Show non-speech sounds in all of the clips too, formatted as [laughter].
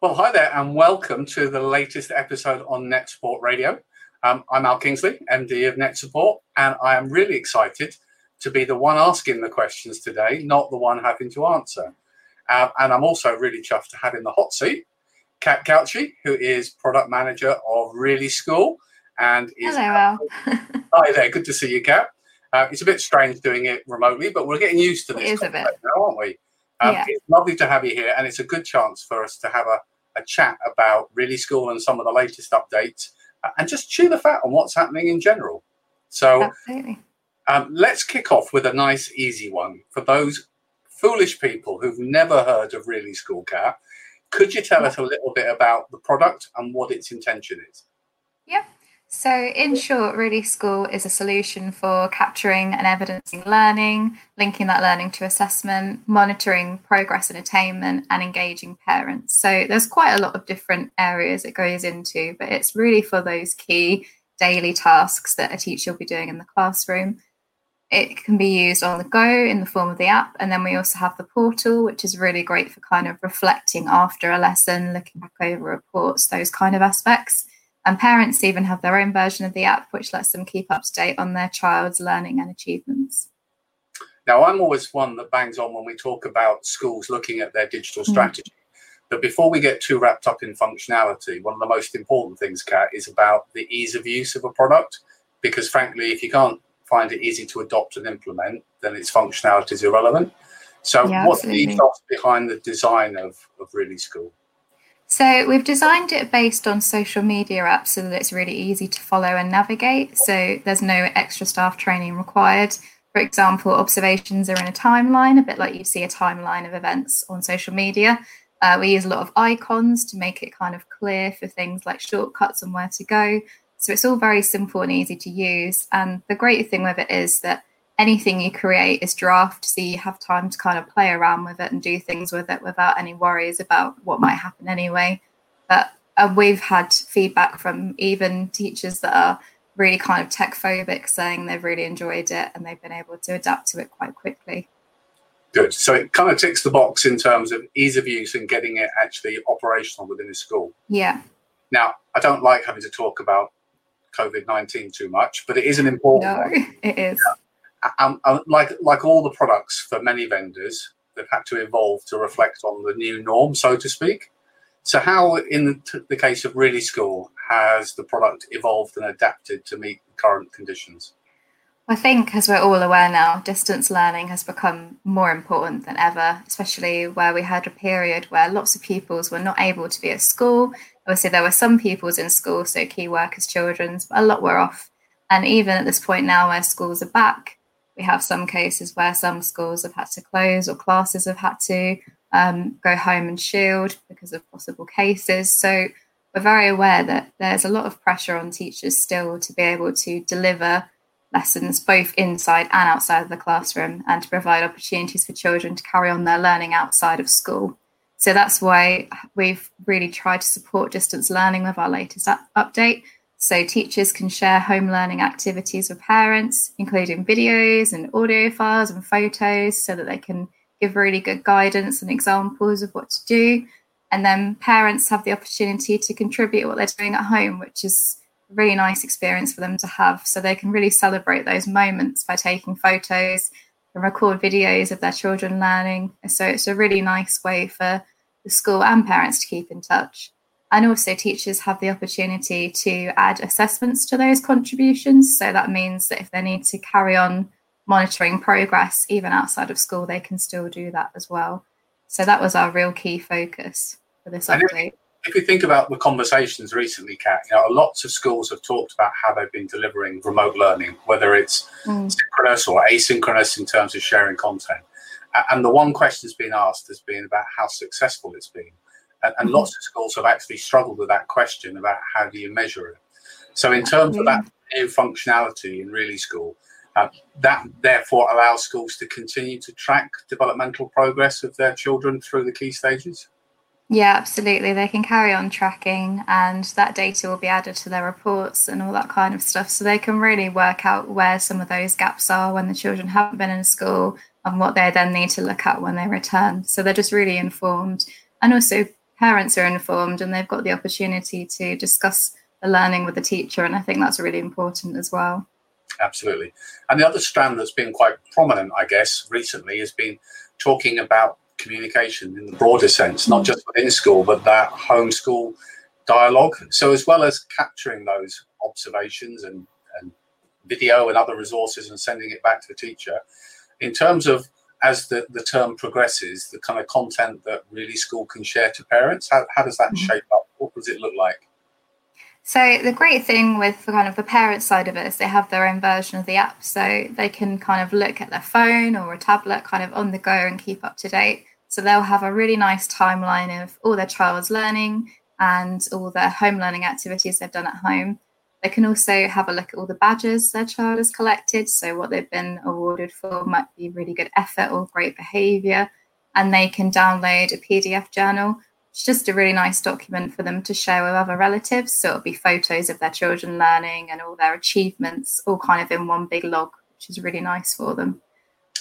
Well, hi there, and welcome to the latest episode on Net Support Radio. Um, I'm Al Kingsley, MD of Net Support, and I am really excited to be the one asking the questions today, not the one having to answer. Um, and I'm also really chuffed to have in the hot seat Kat Gauchi, who is product manager of Really School, and is hello, Al. [laughs] hi there. Good to see you, Kat. Uh, it's a bit strange doing it remotely, but we're getting used to this. It is a bit, now, aren't we? Um, yeah. It's lovely to have you here, and it's a good chance for us to have a, a chat about Really School and some of the latest updates, uh, and just chew the fat on what's happening in general. So. Um, let's kick off with a nice, easy one for those foolish people who've never heard of Really School Kat. Could you tell us a little bit about the product and what its intention is? Yeah. So, in short, Really School is a solution for capturing and evidencing learning, linking that learning to assessment, monitoring progress and attainment, and engaging parents. So, there's quite a lot of different areas it goes into, but it's really for those key daily tasks that a teacher will be doing in the classroom. It can be used on the go in the form of the app. And then we also have the portal, which is really great for kind of reflecting after a lesson, looking back over reports, those kind of aspects. And parents even have their own version of the app, which lets them keep up to date on their child's learning and achievements. Now, I'm always one that bangs on when we talk about schools looking at their digital mm. strategy. But before we get too wrapped up in functionality, one of the most important things, Kat, is about the ease of use of a product. Because frankly, if you can't find it easy to adopt and implement, then its functionality is irrelevant. So, yeah, what's the ethos behind the design of, of Really School? So, we've designed it based on social media apps so that it's really easy to follow and navigate. So, there's no extra staff training required. For example, observations are in a timeline, a bit like you see a timeline of events on social media. Uh, we use a lot of icons to make it kind of clear for things like shortcuts and where to go. So it's all very simple and easy to use. And the great thing with it is that anything you create is draft, so you have time to kind of play around with it and do things with it without any worries about what might happen anyway. But uh, we've had feedback from even teachers that are really kind of tech phobic saying they've really enjoyed it and they've been able to adapt to it quite quickly. Good. So it kind of ticks the box in terms of ease of use and getting it actually operational within a school. Yeah. Now, I don't like having to talk about COVID nineteen too much, but it is an important. No, one. [laughs] it is. And, and like like all the products for many vendors, they've had to evolve to reflect on the new norm, so to speak. So, how, in the case of Really School, has the product evolved and adapted to meet current conditions? I think, as we're all aware now, distance learning has become more important than ever, especially where we had a period where lots of pupils were not able to be at school obviously there were some pupils in school, so key workers' children's, but a lot were off. And even at this point now, where schools are back, we have some cases where some schools have had to close or classes have had to um, go home and shield because of possible cases. So we're very aware that there's a lot of pressure on teachers still to be able to deliver lessons both inside and outside of the classroom and to provide opportunities for children to carry on their learning outside of school. So that's why we've really tried to support distance learning with our latest update. So teachers can share home learning activities with parents, including videos and audio files and photos, so that they can give really good guidance and examples of what to do. And then parents have the opportunity to contribute what they're doing at home, which is a really nice experience for them to have. So they can really celebrate those moments by taking photos and record videos of their children learning. So it's a really nice way for the school and parents to keep in touch. And also, teachers have the opportunity to add assessments to those contributions. So that means that if they need to carry on monitoring progress, even outside of school, they can still do that as well. So that was our real key focus for this update. If you think about the conversations recently, Kat, you know, lots of schools have talked about how they've been delivering remote learning, whether it's mm. synchronous or asynchronous in terms of sharing content. And the one question that's been asked has been about how successful it's been. And, and lots of schools have actually struggled with that question about how do you measure it. So, in terms of that new functionality in Really School, uh, that therefore allows schools to continue to track developmental progress of their children through the key stages. Yeah, absolutely. They can carry on tracking, and that data will be added to their reports and all that kind of stuff. So they can really work out where some of those gaps are when the children haven't been in school and what they then need to look at when they return. So they're just really informed. And also, parents are informed and they've got the opportunity to discuss the learning with the teacher. And I think that's really important as well. Absolutely. And the other strand that's been quite prominent, I guess, recently has been talking about communication in the broader sense, not just within school, but that homeschool dialogue. So, as well as capturing those observations and, and video and other resources and sending it back to the teacher, in terms of as the, the term progresses, the kind of content that really school can share to parents, how, how does that mm-hmm. shape up? What does it look like? So the great thing with the kind of the parent side of it is they have their own version of the app, so they can kind of look at their phone or a tablet, kind of on the go and keep up to date. So they'll have a really nice timeline of all their child's learning and all their home learning activities they've done at home. They can also have a look at all the badges their child has collected. So what they've been awarded for might be really good effort or great behaviour, and they can download a PDF journal it's just a really nice document for them to share with other relatives. So it'll be photos of their children learning and all their achievements, all kind of in one big log, which is really nice for them.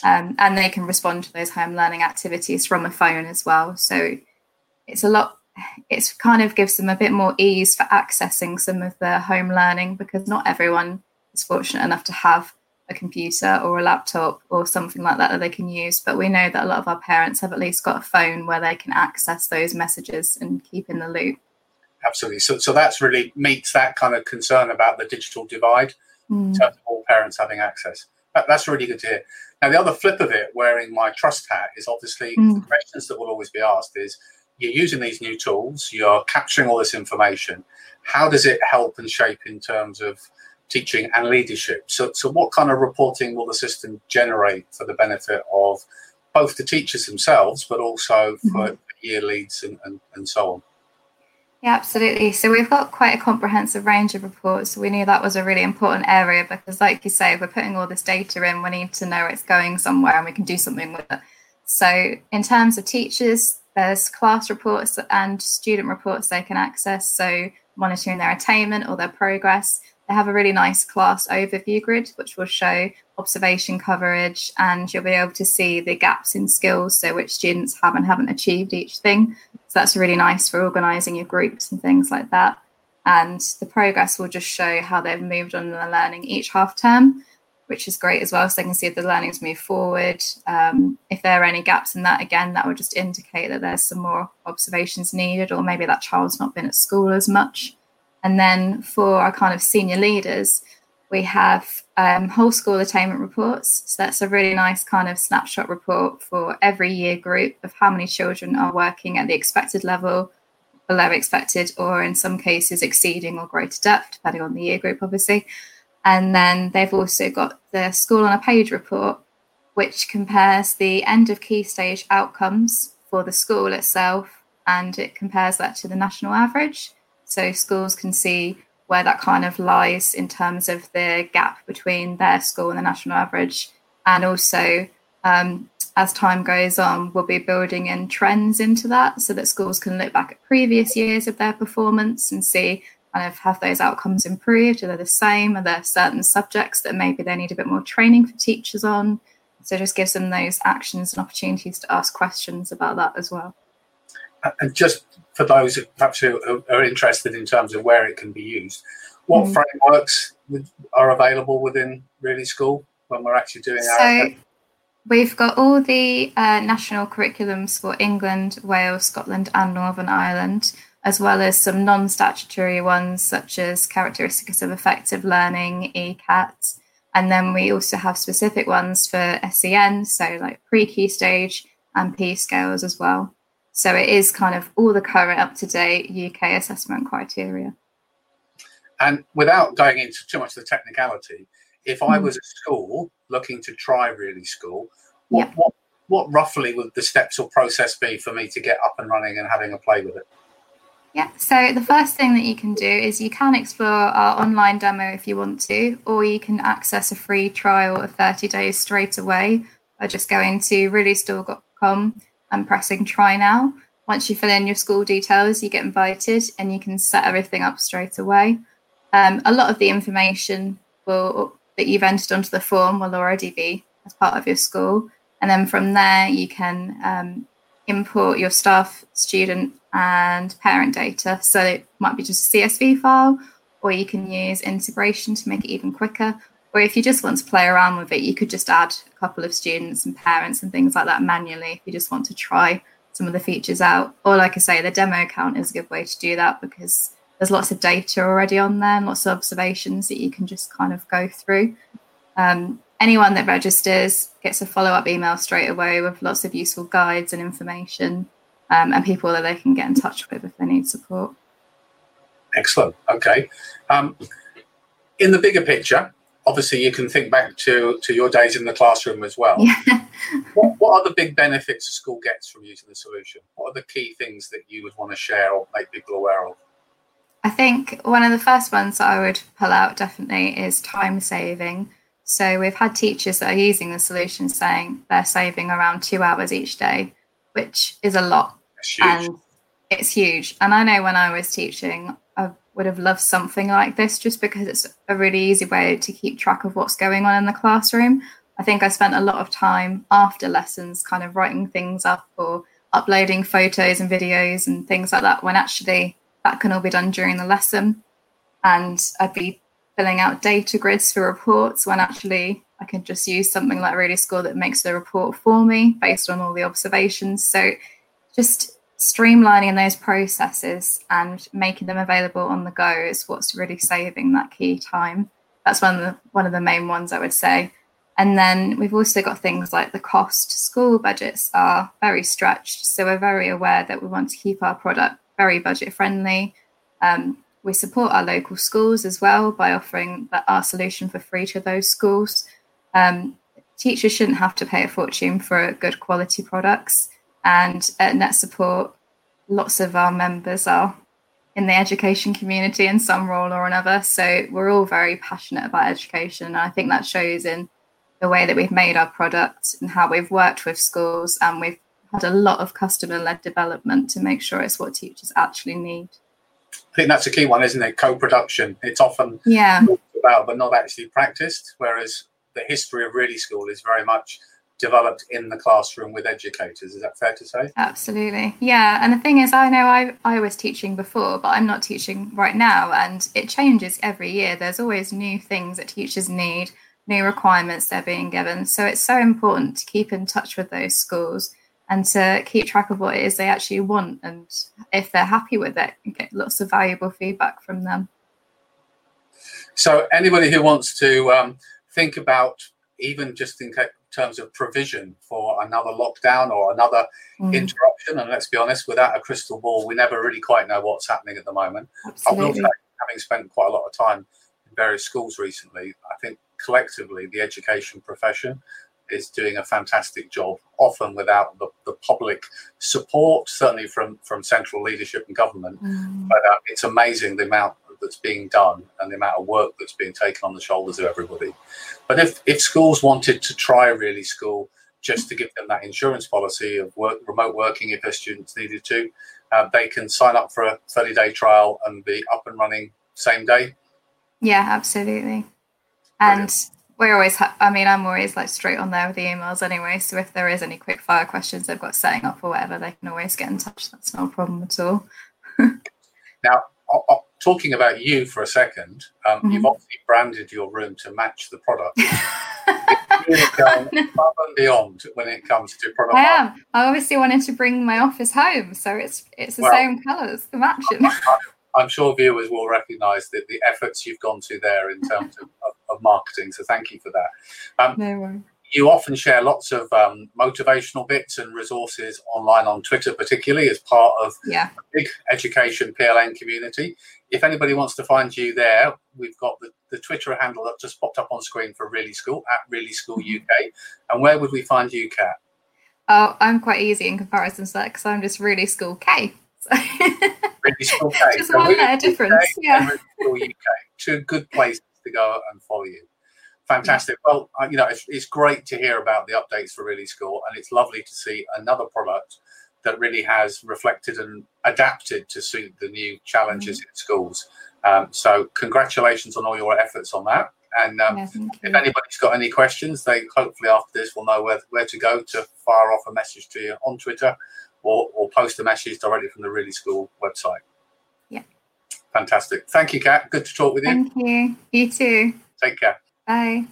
Um, and they can respond to those home learning activities from a phone as well. So it's a lot. It's kind of gives them a bit more ease for accessing some of the home learning because not everyone is fortunate enough to have a computer or a laptop or something like that that they can use. But we know that a lot of our parents have at least got a phone where they can access those messages and keep in the loop. Absolutely. So, so that's really meets that kind of concern about the digital divide mm. in terms of all parents having access. That, that's really good to hear. Now, the other flip of it, wearing my trust hat, is obviously mm. the questions that will always be asked is you're using these new tools, you're capturing all this information. How does it help and shape in terms of teaching and leadership. So, so what kind of reporting will the system generate for the benefit of both the teachers themselves, but also for mm-hmm. year leads and, and, and so on? Yeah, absolutely. So we've got quite a comprehensive range of reports. We knew that was a really important area because, like you say, we're putting all this data in. We need to know it's going somewhere and we can do something with it. So, in terms of teachers, there's class reports and student reports they can access. So, monitoring their attainment or their progress. They have a really nice class overview grid, which will show observation coverage, and you'll be able to see the gaps in skills, so which students have and haven't achieved each thing. So that's really nice for organising your groups and things like that. And the progress will just show how they've moved on in their learning each half term, which is great as well. So they can see if the learning's moved forward. Um, if there are any gaps in that, again, that would just indicate that there's some more observations needed, or maybe that child's not been at school as much. And then for our kind of senior leaders, we have um, whole school attainment reports. So that's a really nice kind of snapshot report for every year group of how many children are working at the expected level, below expected, or in some cases exceeding or greater depth, depending on the year group, obviously. And then they've also got the school on a page report, which compares the end of key stage outcomes for the school itself and it compares that to the national average. So schools can see where that kind of lies in terms of the gap between their school and the national average. And also, um, as time goes on, we'll be building in trends into that so that schools can look back at previous years of their performance and see kind of have those outcomes improved? Are they the same? Are there certain subjects that maybe they need a bit more training for teachers on? So just gives them those actions and opportunities to ask questions about that as well. And just for those perhaps who are interested in terms of where it can be used, what mm. frameworks are available within Really School when we're actually doing so, our? We've got all the uh, national curriculums for England, Wales, Scotland, and Northern Ireland, as well as some non statutory ones such as Characteristics of Effective Learning, ECAT. And then we also have specific ones for SEN, so like pre key stage and P scales as well. So it is kind of all the current up to date UK assessment criteria. And without going into too much of the technicality, if I hmm. was a school looking to try really school, what, yep. what, what roughly would the steps or process be for me to get up and running and having a play with it? Yeah, so the first thing that you can do is you can explore our online demo if you want to, or you can access a free trial of 30 days straight away by just going to reallyschool.com and pressing try now. Once you fill in your school details, you get invited and you can set everything up straight away. Um, a lot of the information will that you've entered onto the form will already be as part of your school. And then from there, you can um, import your staff student and parent data. So it might be just a CSV file, or you can use integration to make it even quicker. Or if you just want to play around with it, you could just add a couple of students and parents and things like that manually if you just want to try some of the features out. Or, like I say, the demo account is a good way to do that because there's lots of data already on there and lots of observations that you can just kind of go through. Um, anyone that registers gets a follow up email straight away with lots of useful guides and information um, and people that they can get in touch with if they need support. Excellent. Okay. Um, in the bigger picture, obviously you can think back to, to your days in the classroom as well. Yeah. [laughs] what, what are the big benefits a school gets from using the solution? What are the key things that you would want to share or make people aware of? I think one of the first ones that I would pull out definitely is time saving. So we've had teachers that are using the solution saying they're saving around two hours each day, which is a lot. And it's huge. And I know when I was teaching, I would have loved something like this just because it's a really easy way to keep track of what's going on in the classroom. I think I spent a lot of time after lessons kind of writing things up or uploading photos and videos and things like that when actually that can all be done during the lesson. And I'd be filling out data grids for reports when actually I can just use something like Really School that makes the report for me based on all the observations. So just streamlining those processes and making them available on the go is what's really saving that key time. That's one of the one of the main ones I would say. And then we've also got things like the cost. School budgets are very stretched, so we're very aware that we want to keep our product very budget friendly. Um, we support our local schools as well by offering our solution for free to those schools. Um, teachers shouldn't have to pay a fortune for good quality products. And at Net Support, lots of our members are in the education community in some role or another. So we're all very passionate about education. And I think that shows in the way that we've made our product and how we've worked with schools and we've had a lot of customer led development to make sure it's what teachers actually need. Think that's a key one, isn't it? Co-production. It's often yeah. talked about, but not actually practiced. Whereas the history of Really School is very much developed in the classroom with educators. Is that fair to say? Absolutely. Yeah. And the thing is, I know I, I was teaching before, but I'm not teaching right now. And it changes every year. There's always new things that teachers need, new requirements they're being given. So it's so important to keep in touch with those schools and to keep track of what it is they actually want and if they're happy with it and get lots of valuable feedback from them. So, anybody who wants to um, think about even just in terms of provision for another lockdown or another mm. interruption, and let's be honest, without a crystal ball, we never really quite know what's happening at the moment. Absolutely. I will say, having spent quite a lot of time in various schools recently, I think collectively the education profession is doing a fantastic job, often without the, the public support, certainly from, from central leadership and government. Mm. But uh, it's amazing the amount that's being done and the amount of work that's being taken on the shoulders of everybody. But if, if schools wanted to try Really School just to give them that insurance policy of work, remote working if their students needed to, uh, they can sign up for a 30 day trial and be up and running same day. Yeah, absolutely. And we're always ha- i mean i'm always like straight on there with the emails anyway so if there is any quick fire questions they've got setting up or whatever they can always get in touch that's not a problem at all. [laughs] Now talking about you for a second um, mm-hmm. you've obviously branded your room to match the product. [laughs] Above and beyond when it comes to product i am. i obviously wanted to bring my office home so it's it's the well, same colors the matching. I'm sure viewers will recognise that the efforts you've gone to there in terms of, of, marketing. So thank you for that. Um, no. You often share lots of um, motivational bits and resources online on Twitter, particularly as part of yeah. big education PLN community. If anybody wants to find you there, we've got the, the Twitter handle that just popped up on screen for Really School at Really School mm-hmm. UK. And where would we find you, Kat? Oh, I'm quite easy in comparison to that because I'm just Really School K. British UK. [laughs] Just so one letter difference. UK yeah. UK. Two good places to go and follow you. Fantastic. Well, you know, it's, it's, great to hear about the updates for Really School, and it's lovely to see another product that really has reflected and adapted to suit the new challenges mm-hmm. in schools. Um, so, congratulations on all your efforts on that. And um, if anybody's got any questions, they hopefully after this will know where, where to go to fire off a message to you on Twitter or, or post a message directly from the Really School website. Fantastic. Thank you, Kat. Good to talk with you. Thank you. You too. Take care. Bye.